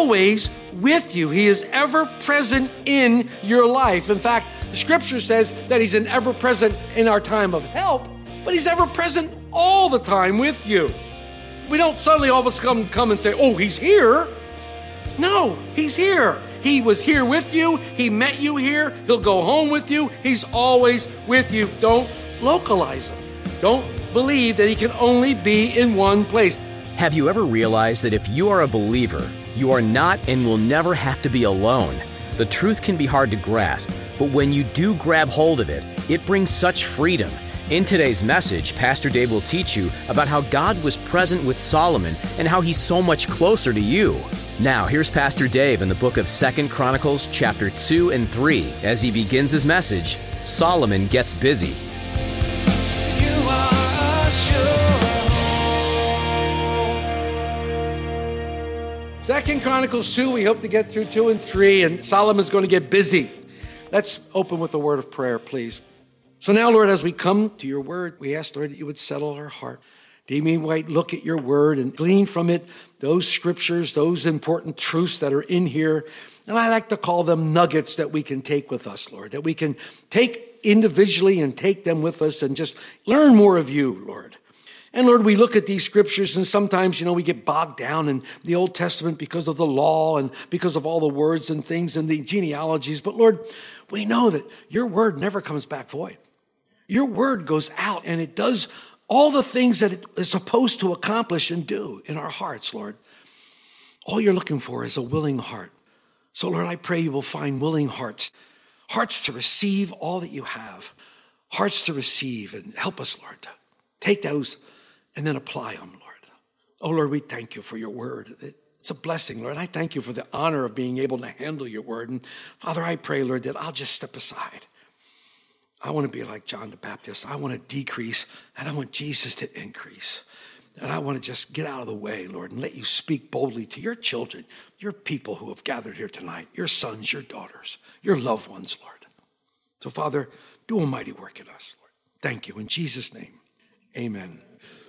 Always with you. He is ever present in your life. In fact, the scripture says that He's an ever present in our time of help, but He's ever present all the time with you. We don't suddenly all of a sudden come and say, Oh, He's here. No, He's here. He was here with you. He met you here. He'll go home with you. He's always with you. Don't localize Him. Don't believe that He can only be in one place. Have you ever realized that if you are a believer, you are not and will never have to be alone? The truth can be hard to grasp, but when you do grab hold of it, it brings such freedom. In today's message, Pastor Dave will teach you about how God was present with Solomon and how he's so much closer to you. Now, here's Pastor Dave in the book of 2nd Chronicles chapter 2 and 3 as he begins his message, Solomon gets busy. Second Chronicles 2, we hope to get through 2 and 3, and Solomon's going to get busy. Let's open with a word of prayer, please. So now, Lord, as we come to your word, we ask, Lord, that you would settle our heart. Demi White, look at your word and glean from it those scriptures, those important truths that are in here. And I like to call them nuggets that we can take with us, Lord, that we can take individually and take them with us and just learn more of you, Lord. And Lord, we look at these scriptures and sometimes, you know, we get bogged down in the Old Testament because of the law and because of all the words and things and the genealogies. But Lord, we know that your word never comes back void. Your word goes out and it does all the things that it is supposed to accomplish and do in our hearts, Lord. All you're looking for is a willing heart. So, Lord, I pray you will find willing hearts, hearts to receive all that you have, hearts to receive, and help us, Lord, to take those and then apply them, Lord. Oh, Lord, we thank you for your word. It's a blessing, Lord. I thank you for the honor of being able to handle your word. And Father, I pray, Lord, that I'll just step aside. I want to be like John the Baptist. I want to decrease, and I want Jesus to increase. And I want to just get out of the way, Lord, and let you speak boldly to your children, your people who have gathered here tonight, your sons, your daughters, your loved ones, Lord. So, Father, do a mighty work in us, Lord. Thank you. In Jesus' name, amen.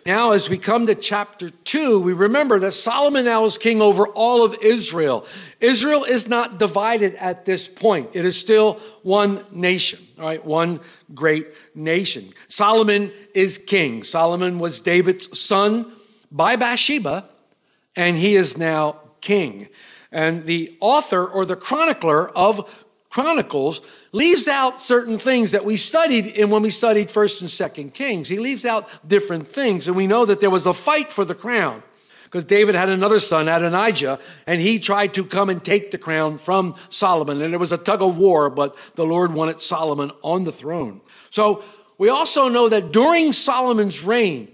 Now, as we come to chapter two, we remember that Solomon now is king over all of Israel. Israel is not divided at this point. It is still one nation, all right, one great nation. Solomon is king. Solomon was David's son by Bathsheba, and he is now king. And the author or the chronicler of Chronicles leaves out certain things that we studied in when we studied First and Second Kings. He leaves out different things, and we know that there was a fight for the crown because David had another son, Adonijah, and he tried to come and take the crown from Solomon, and it was a tug of war, but the Lord wanted Solomon on the throne. So we also know that during Solomon's reign,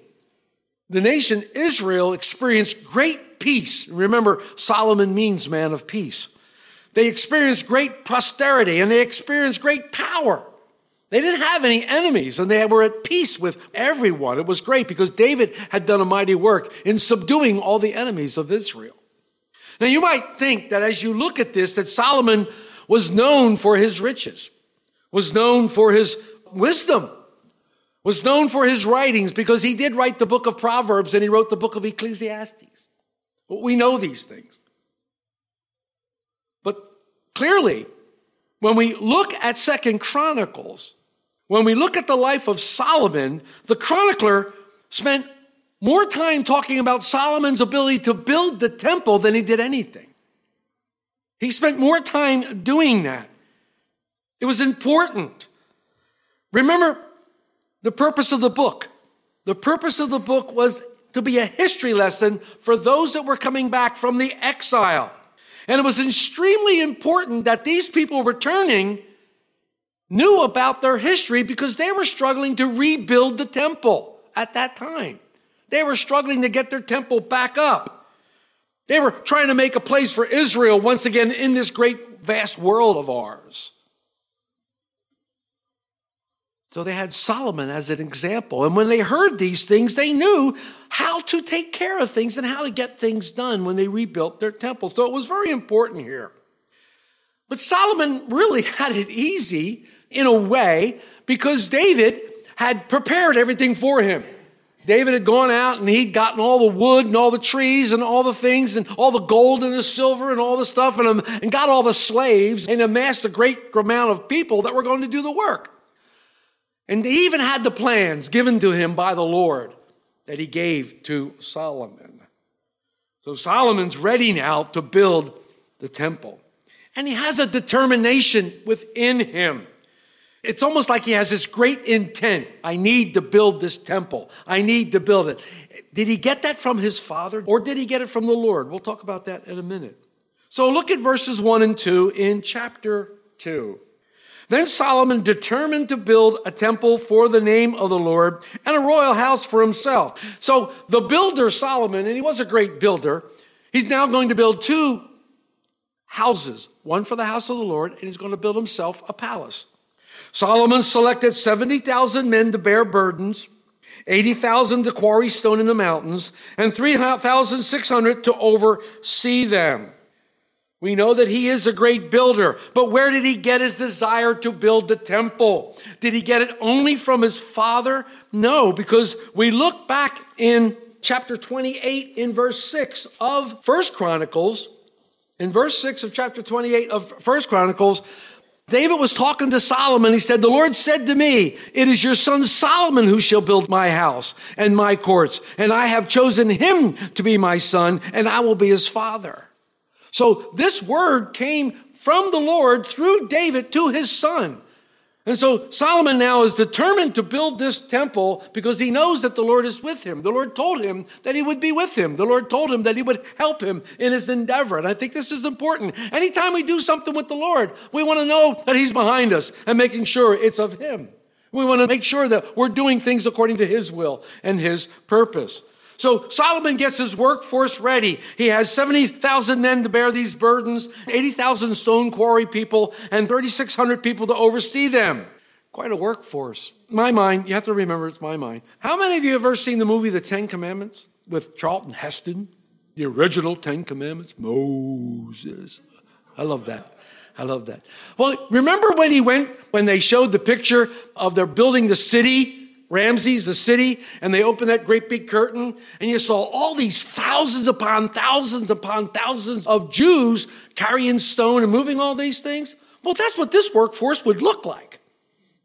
the nation Israel experienced great peace. Remember, Solomon means man of peace. They experienced great prosperity and they experienced great power. They didn't have any enemies and they were at peace with everyone. It was great because David had done a mighty work in subduing all the enemies of Israel. Now you might think that as you look at this, that Solomon was known for his riches, was known for his wisdom, was known for his writings because he did write the book of Proverbs and he wrote the book of Ecclesiastes. We know these things. Clearly, when we look at Second Chronicles, when we look at the life of Solomon, the chronicler spent more time talking about Solomon's ability to build the temple than he did anything. He spent more time doing that. It was important. Remember the purpose of the book. The purpose of the book was to be a history lesson for those that were coming back from the exile. And it was extremely important that these people returning knew about their history because they were struggling to rebuild the temple at that time. They were struggling to get their temple back up. They were trying to make a place for Israel once again in this great, vast world of ours. So they had Solomon as an example. And when they heard these things, they knew how to take care of things and how to get things done when they rebuilt their temple. So it was very important here. But Solomon really had it easy in a way because David had prepared everything for him. David had gone out and he'd gotten all the wood and all the trees and all the things and all the gold and the silver and all the stuff and, um, and got all the slaves and amassed a great amount of people that were going to do the work. And he even had the plans given to him by the Lord that he gave to Solomon. So Solomon's ready now to build the temple. And he has a determination within him. It's almost like he has this great intent. I need to build this temple. I need to build it. Did he get that from his father or did he get it from the Lord? We'll talk about that in a minute. So look at verses 1 and 2 in chapter 2. Then Solomon determined to build a temple for the name of the Lord and a royal house for himself. So the builder, Solomon, and he was a great builder, he's now going to build two houses one for the house of the Lord, and he's going to build himself a palace. Solomon selected 70,000 men to bear burdens, 80,000 to quarry stone in the mountains, and 3,600 to oversee them. We know that he is a great builder, but where did he get his desire to build the temple? Did he get it only from his father? No, because we look back in chapter 28 in verse 6 of First Chronicles, in verse 6 of chapter 28 of First Chronicles, David was talking to Solomon. He said, The Lord said to me, It is your son Solomon who shall build my house and my courts, and I have chosen him to be my son, and I will be his father. So this word came from the Lord through David to his son. And so Solomon now is determined to build this temple because he knows that the Lord is with him. The Lord told him that he would be with him. The Lord told him that he would help him in his endeavor. And I think this is important. Anytime we do something with the Lord, we want to know that he's behind us and making sure it's of him. We want to make sure that we're doing things according to his will and his purpose. So Solomon gets his workforce ready. He has 70,000 men to bear these burdens, 80,000 stone quarry people, and 3,600 people to oversee them. Quite a workforce. My mind, you have to remember it's my mind. How many of you have ever seen the movie The Ten Commandments with Charlton Heston? The original Ten Commandments? Moses. I love that. I love that. Well, remember when he went, when they showed the picture of they're building the city Ramses, the city, and they opened that great big curtain, and you saw all these thousands upon thousands upon thousands of Jews carrying stone and moving all these things. Well, that's what this workforce would look like.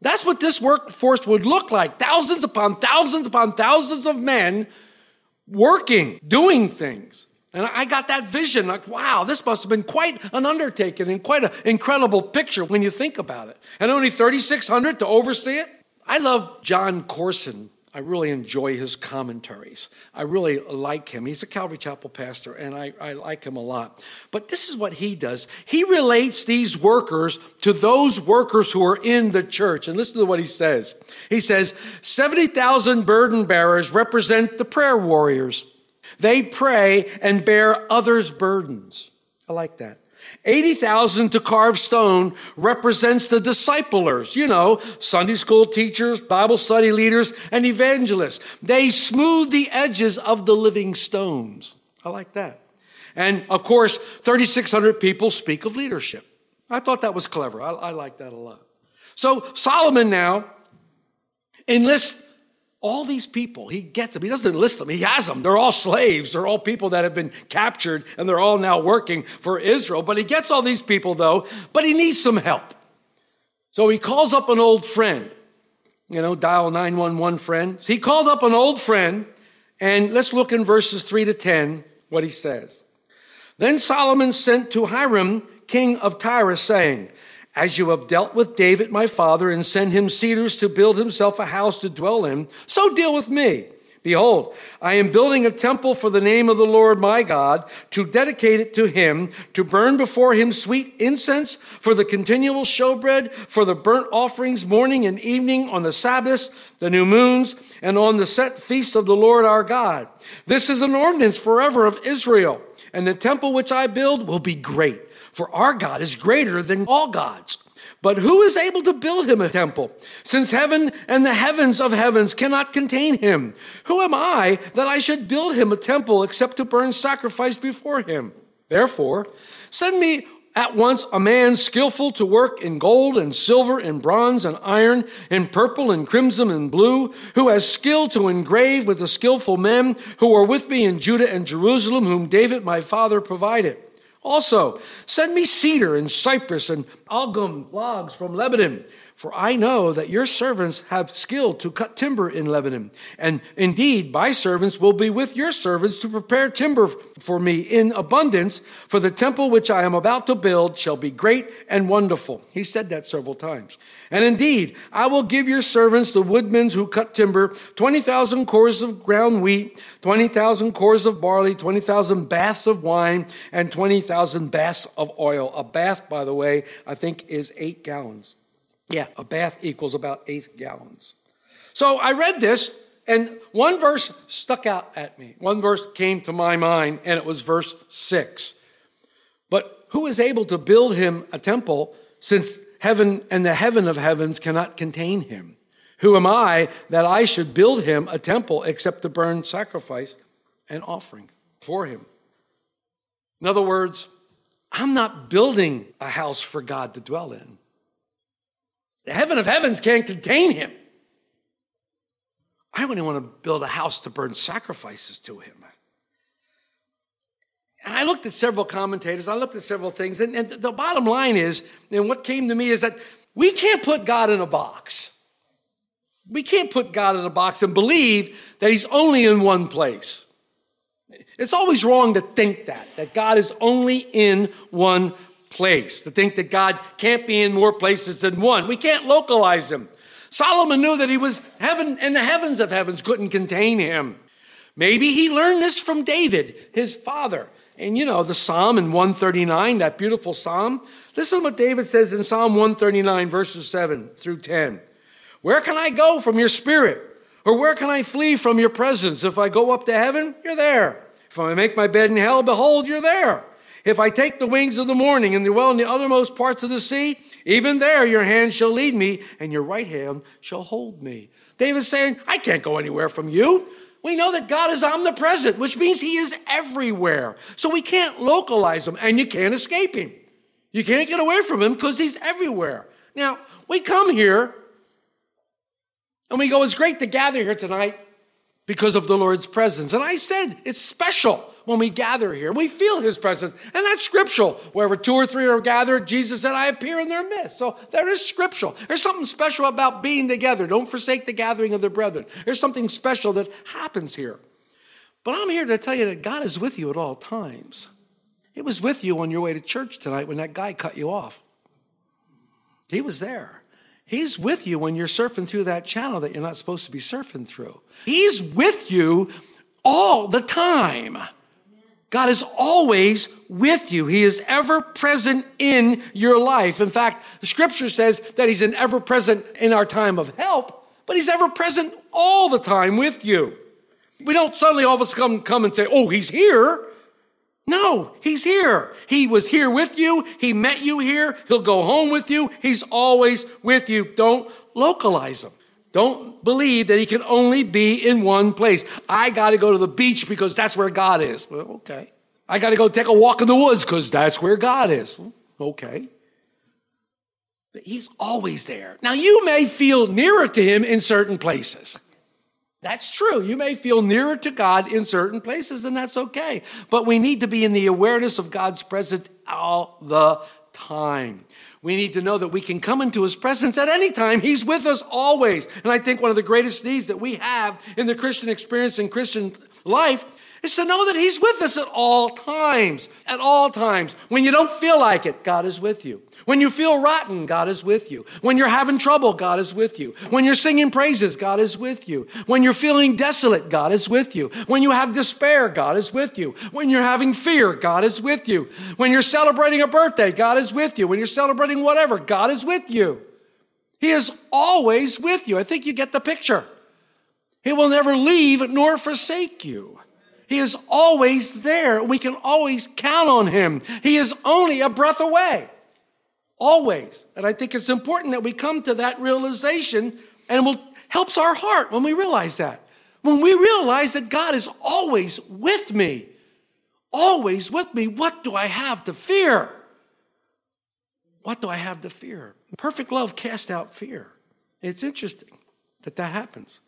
That's what this workforce would look like. Thousands upon thousands upon thousands of men working, doing things. And I got that vision like, wow, this must have been quite an undertaking and quite an incredible picture when you think about it. And only 3,600 to oversee it. I love Jon Courson. I really enjoy his commentaries. I really like him. He's a Calvary Chapel pastor, and I, I, like him a lot. But this is what he does he relates these workers to those workers who are in the church. And listen to what he says. He says 70,000 burden bearers represent the prayer warriors, they pray and bear others' burdens. I like that. 80,000 to carve stone represents the disciplers, you know, Sunday school teachers, Bible study leaders, and evangelists. They smooth the edges of the living stones. I like that. And of course, 3,600 people speak of leadership. I thought that was clever. I, I like that a lot. So Solomon now enlists all these people, he gets them. He doesn't enlist them, he has them. They're all slaves. They're all people that have been captured and they're all now working for Israel. But he gets all these people, though, but he needs some help. So he calls up an old friend, you know, dial 911 friend. So he called up an old friend, and let's look in verses 3 to 10 what he says. Then Solomon sent to Hiram, king of Tyre, saying, as you have dealt with David, my father, and sent him cedars to build himself a house to dwell in, so deal with me. Behold, I am building a temple for the name of the Lord my God, to dedicate it to him, to burn before him sweet incense, for the continual showbread, for the burnt offerings morning and evening, on the Sabbaths, the new moons, and on the set feast of the Lord our God. This is an ordinance forever of Israel, and the temple which I build will be great, for our God is greater than all gods. But who is able to build him a temple, since heaven and the heavens of heavens cannot contain him? Who am I that I should build him a temple except to burn sacrifice before him? Therefore, send me at once a man skillful to work in gold and silver and bronze and iron, and purple and crimson and blue, who has skill to engrave with the skillful men who are with me in Judah and Jerusalem, whom David my father provided. Also, send me cedar and cypress and algum logs from Lebanon, for I know that your servants have skill to cut timber in Lebanon. And indeed, my servants will be with your servants to prepare timber for me in abundance, for the temple which I am about to build shall be great and wonderful. He said that several times. And indeed, I will give your servants, the woodmen who cut timber, 20,000 kors of ground wheat, 20,000 kors of barley, 20,000 baths of wine, and 20,000 baths of oil. A bath, by the way, I think is eight gallons. Yeah, a bath equals about eight gallons. So I read this, and one verse stuck out at me. One verse came to my mind, and it was verse six. But who is able to build him a temple since heaven and the heaven of heavens cannot contain him? Who am I that I should build him a temple except to burn sacrifice and offering for him? In other words, I'm not building a house for God to dwell in. The heaven of heavens can't contain him. I only want to build a house to burn sacrifices to him. And I looked at several commentators, I looked at several things, and, and the bottom line is, and what came to me is that we can't put God in a box. We can't put God in a box and believe that He's only in one place. It's always wrong to think that, that God is only in one place, to think that God can't be in more places than one. We can't localize Him. Solomon knew that He was heaven and the heavens of heavens couldn't contain Him. Maybe he learned this from David, his father. And you know, the Psalm in 139, that beautiful Psalm. Listen to what David says in Psalm 139, verses 7 through 10. Where can I go from your spirit? Or where can I flee from your presence? If I go up to heaven, you're there. If I make my bed in hell, behold, you're there. If I take the wings of the morning and dwell in the othermost parts of the sea, even there your hand shall lead me, and your right hand shall hold me. David's saying, I can't go anywhere from you. We know that God is omnipresent, which means He is everywhere. So we can't localize Him, and you can't escape Him. You can't get away from Him because He's everywhere. Now, we come here and we go, it's great to gather here tonight because of the Lord's presence. And I said, it's special when we gather here. We feel his presence. And that's scriptural. Wherever two or three are gathered, Jesus said, I appear in their midst. So there is scriptural. There's something special about being together. Don't forsake the gathering of the brethren. There's something special that happens here. But I'm here to tell you that God is with you at all times. He was with you on your way to church tonight when that guy cut you off. He was there. He's with you when you're surfing through that channel that you're not supposed to be surfing through. He's with you all the time. God is always with you. He is ever present in your life. In fact, the scripture says that He's an ever present in our time of help, but He's ever present all the time with you. We don't suddenly all of a sudden come and say, Oh, He's here. No, he's here. He was here with you. He met you here. He'll go home with you. He's always with you. Don't localize him. Don't believe that he can only be in one place. I got to go to the beach because that's where God is. Well, okay. I got to go take a walk in the woods because that's where God is. Okay. But he's always there. Now, you may feel nearer to him in certain places. That's true. You may feel nearer to God in certain places, and that's okay. But we need to be in the awareness of God's presence all the time. We need to know that we can come into his presence at any time. He's with us always. And I think one of the greatest needs that we have in the Christian experience and Christian life is to know that He's with us at all times. At all times. When you don't feel like it, God is with you. When you feel rotten, God is with you. When you're having trouble, God is with you. When you're singing praises, God is with you. When you're feeling desolate, God is with you. When you have despair, God is with you. When you're having fear, God is with you. When you're celebrating a birthday, God is with you. When you're celebrating whatever, God is with you. He is always with you. I think you get the picture. He will never leave nor forsake you. He is always there. We can always count on him. He is only a breath away. Always. And I think it's important that we come to that realization and it helps our heart when we realize that. When we realize that God is always with me, always with me, what do I have to fear? What do I have to fear? Perfect love casts out fear. It's interesting that that happens.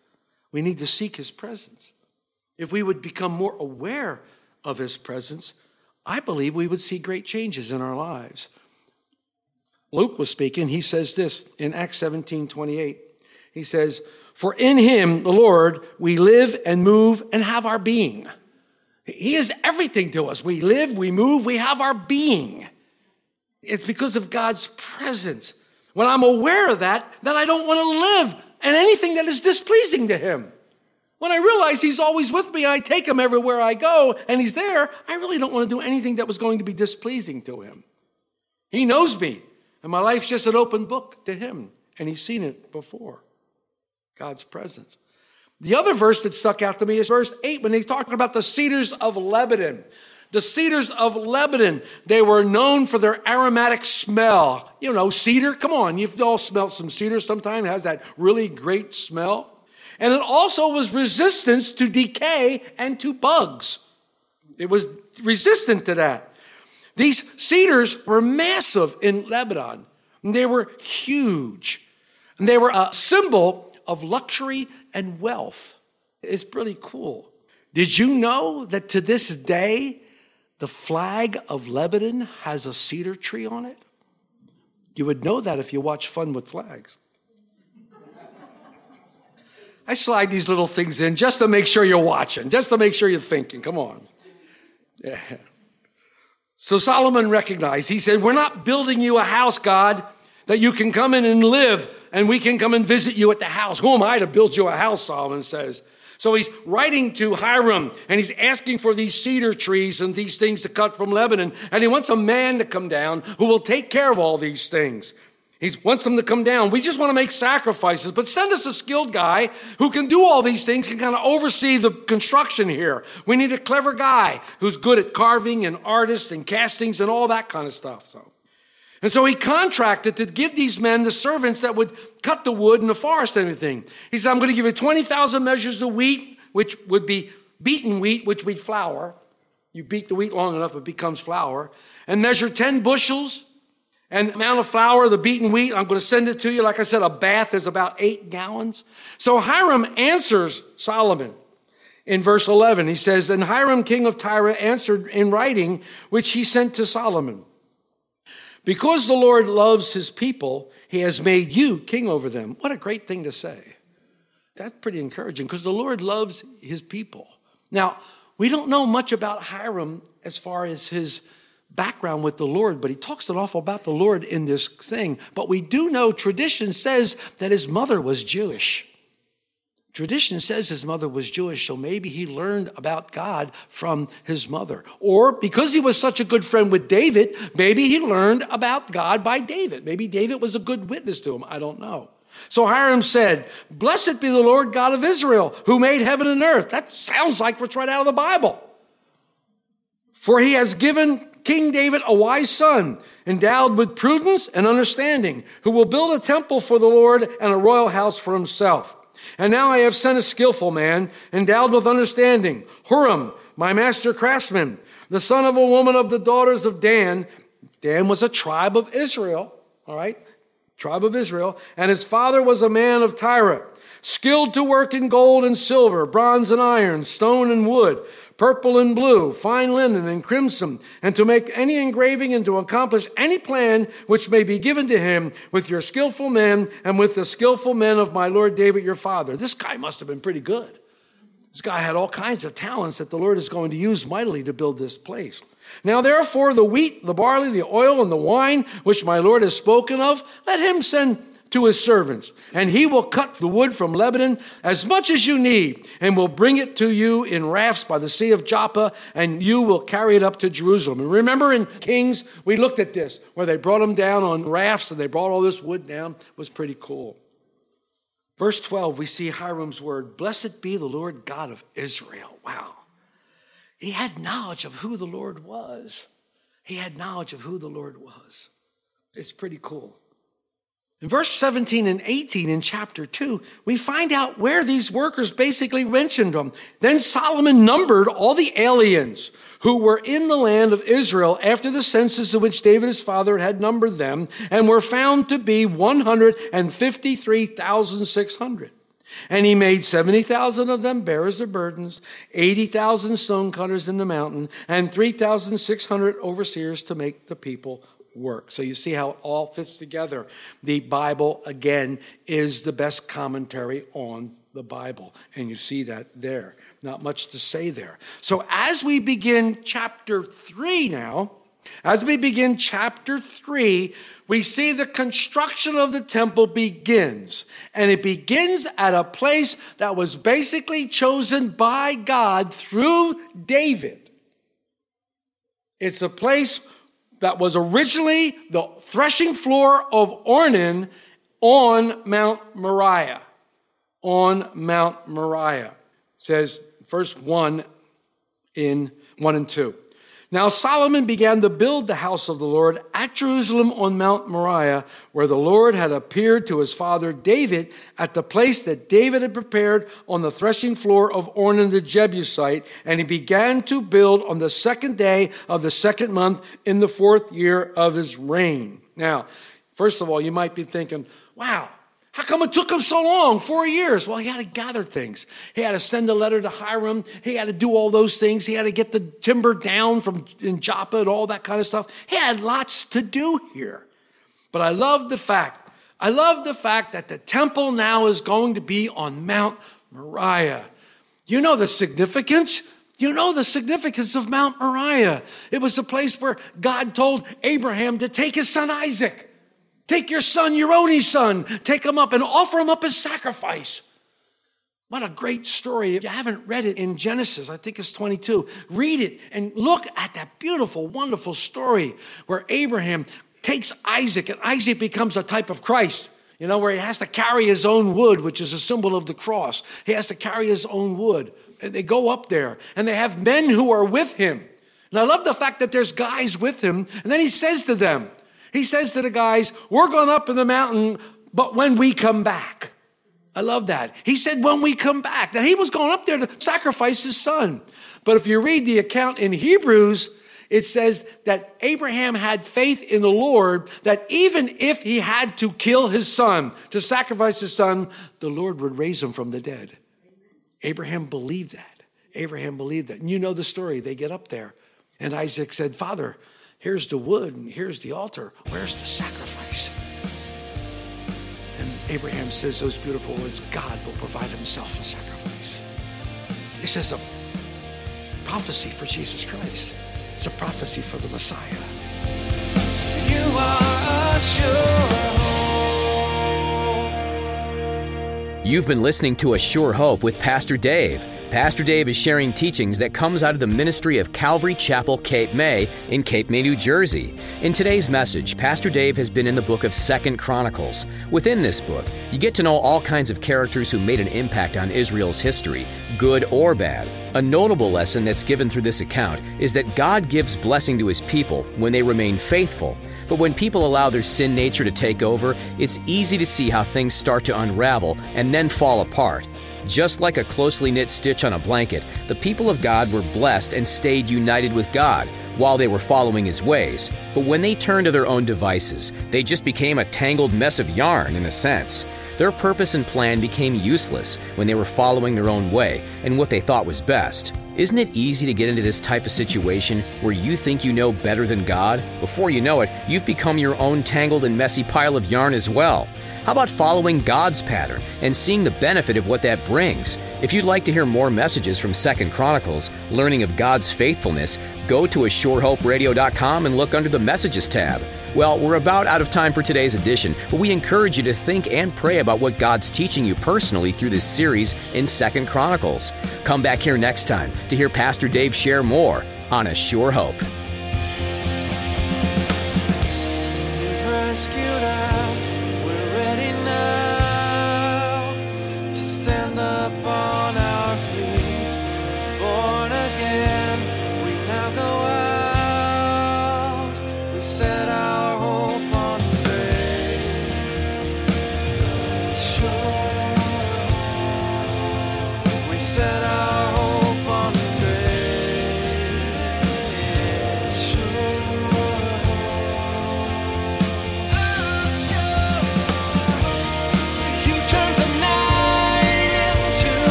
We need to seek his presence. If we would become more aware of his presence, I believe we would see great changes in our lives. Luke was speaking, he says this in Acts 17 28. He says, For in him, the Lord, we live and move and have our being. He is everything to us. We live, we move, we have our being. It's because of God's presence. When I'm aware of that, then I don't want to live in anything that is displeasing to him. When I realize he's always with me and I take him everywhere I go and he's there, I really don't want to do anything that was going to be displeasing to him. He knows me, and my life's just an open book to him, and he's seen it before. God's presence. The other verse that stuck out to me is verse 8 when they talk about the cedars of Lebanon. The cedars of Lebanon, they were known for their aromatic smell. You know, cedar, come on, you've all smelled some cedar sometime. It has that really great smell. And it also was resistance to decay and to bugs. It was resistant to that. These cedars were massive in Lebanon. They were huge. And they were a symbol of luxury and wealth. It's pretty cool. Did you know that to this day, the flag of Lebanon has a cedar tree on it? You would know that if you watch Fun with Flags. I slide these little things in just to make sure you're watching, just to make sure you're thinking. Come on. Yeah. So Solomon recognized, he said, We're not building you a house, God, that you can come in and live and we can come and visit you at the house. Who am I to build you a house? Solomon says. So he's writing to Hiram and he's asking for these cedar trees and these things to cut from Lebanon. And he wants a man to come down who will take care of all these things. He wants them to come down. We just want to make sacrifices, but send us a skilled guy who can do all these things, can kind of oversee the construction here. We need a clever guy who's good at carving and artists and castings and all that kind of stuff. So. And so he contracted to give these men the servants that would cut the wood in the forest and everything. He said, I'm going to give you 20,000 measures of wheat, which would be beaten wheat, which would be flour. You beat the wheat long enough, it becomes flour. And measure 10 bushels and amount of flour, the beaten wheat, I'm going to send it to you. Like I said, a bath is about eight gallons. So Hiram answers Solomon in verse 11. He says, And Hiram, king of Tyre, answered in writing, which he sent to Solomon. Because the Lord loves his people, he has made you king over them. What a great thing to say. That's pretty encouraging because the Lord loves his people. Now, we don't know much about Hiram as far as his background with the Lord, but he talks an awful about the Lord in this thing. But we do know tradition says that his mother was Jewish. Tradition says his mother was Jewish, so maybe he learned about God from his mother. Or because he was such a good friend with David, maybe he learned about God by David. Maybe David was a good witness to him. I don't know. So Hiram said, Blessed be the Lord God of Israel, who made heaven and earth. That sounds like what's right out of the Bible. For he has given King David a wise son, endowed with prudence and understanding, who will build a temple for the Lord and a royal house for himself. And now I have sent a skillful man, endowed with understanding, Huram, my master craftsman, the son of a woman of the daughters of Dan. Dan was a tribe of Israel, all right? Tribe of Israel. And his father was a man of Tyre, skilled to work in gold and silver, bronze and iron, stone and wood purple and blue, fine linen and crimson, and to make any engraving and to accomplish any plan which may be given to him with your skillful men and with the skillful men of my Lord David your father. This guy must have been pretty good. This guy had all kinds of talents that the Lord is going to use mightily to build this place. Now, therefore, the wheat, the barley, the oil, and the wine, which my Lord has spoken of, let him send to his servants, and he will cut the wood from Lebanon as much as you need, and will bring it to you in rafts by the sea of Joppa, and you will carry it up to Jerusalem. And remember in Kings, we looked at this, where they brought them down on rafts and they brought all this wood down. It was pretty cool. Verse 12, we see Hiram's word Blessed be the Lord God of Israel. Wow. He had knowledge of who the Lord was. He had knowledge of who the Lord was. It's pretty cool. In verse 17 and 18 in chapter 2, we find out where these workers basically mentioned them. Then Solomon numbered all the aliens who were in the land of Israel after the census in which David his father had numbered them, and were found to be 153,600. And he made 70,000 of them bearers of burdens, 80,000 stonecutters in the mountain, and 3,600 overseers to make the people work. So you see how it all fits together. The Bible, again, is the best commentary on the Bible. And you see that there. Not much to say there. So as we begin chapter three now, as we begin chapter three, we see the construction of the temple begins. And it begins at a place that was basically chosen by God through David. It's a place that was originally the threshing floor of Ornan on Mount Moriah. On Mount Moriah. It says verse 1 in 1 and 2. Now Solomon began to build the house of the Lord at Jerusalem on Mount Moriah, where the Lord had appeared to his father David at the place that David had prepared on the threshing floor of Ornan the Jebusite. And he began to build on the second day of the second month in the fourth year of his reign. Now, first of all, you might be thinking, wow, how come it took him so long? Four years. Well, he had to gather things. He had to send a letter to Hiram. He had to do all those things. He had to get the timber down from in Joppa and all that kind of stuff. He had lots to do here. But I love the fact, I love the fact that the temple now is going to be on Mount Moriah. You know the significance? You know the significance of Mount Moriah. It was the place where God told Abraham to take his son Isaac. Take your son, your only son, take him up and offer him up as sacrifice. What a great story. If you haven't read it in Genesis, I think it's 22, read it and look at that beautiful, wonderful story where Abraham takes Isaac and Isaac becomes a type of Christ. You know, where he has to carry his own wood, which is a symbol of the cross. He has to carry his own wood. And they go up there and they have men who are with him. And I love the fact that there's guys with him. And then he says to them, he says to the guys, We're going up in the mountain, but when we come back. I love that. He said, When we come back. Now, he was going up there to sacrifice his son. But if you read the account in Hebrews, it says that Abraham had faith in the Lord that even if he had to kill his son, to sacrifice his son, the Lord would raise him from the dead. Abraham believed that. Abraham believed that. And you know the story. They get up there. And Isaac said, Father, here's the wood and here's the altar. Where's the sacrifice? And Abraham says those beautiful words God will provide himself a sacrifice. This is a prophecy for Jesus Christ, it's a prophecy for the Messiah. You are a You've been listening to A Sure Hope with Pastor Dave. Pastor Dave is sharing teachings that comes out of the ministry of Calvary Chapel Cape May in Cape May, New Jersey. In today's message, Pastor Dave has been in the book of Second Chronicles. Within this book, you get to know all kinds of characters who made an impact on Israel's history, good or bad. A notable lesson that's given through this account is that God gives blessing to his people when they remain faithful. But when people allow their sin nature to take over, it's easy to see how things start to unravel and then fall apart. Just like a closely knit stitch on a blanket, the people of God were blessed and stayed united with God while they were following His ways. But when they turned to their own devices, they just became a tangled mess of yarn, in a sense. Their purpose and plan became useless when they were following their own way and what they thought was best. Isn't it easy to get into this type of situation where you think you know better than God? Before you know it, you've become your own tangled and messy pile of yarn as well. How about following God's pattern and seeing the benefit of what that brings? If you'd like to hear more messages from Second Chronicles, learning of God's faithfulness, go to ASureHopeRadio.com and look under the Messages tab. Well, we're about out of time for today's edition, but we encourage you to think and pray about what God's teaching you personally through this series in Second Chronicles. Come back here next time to hear Pastor Dave share more on A Sure Hope.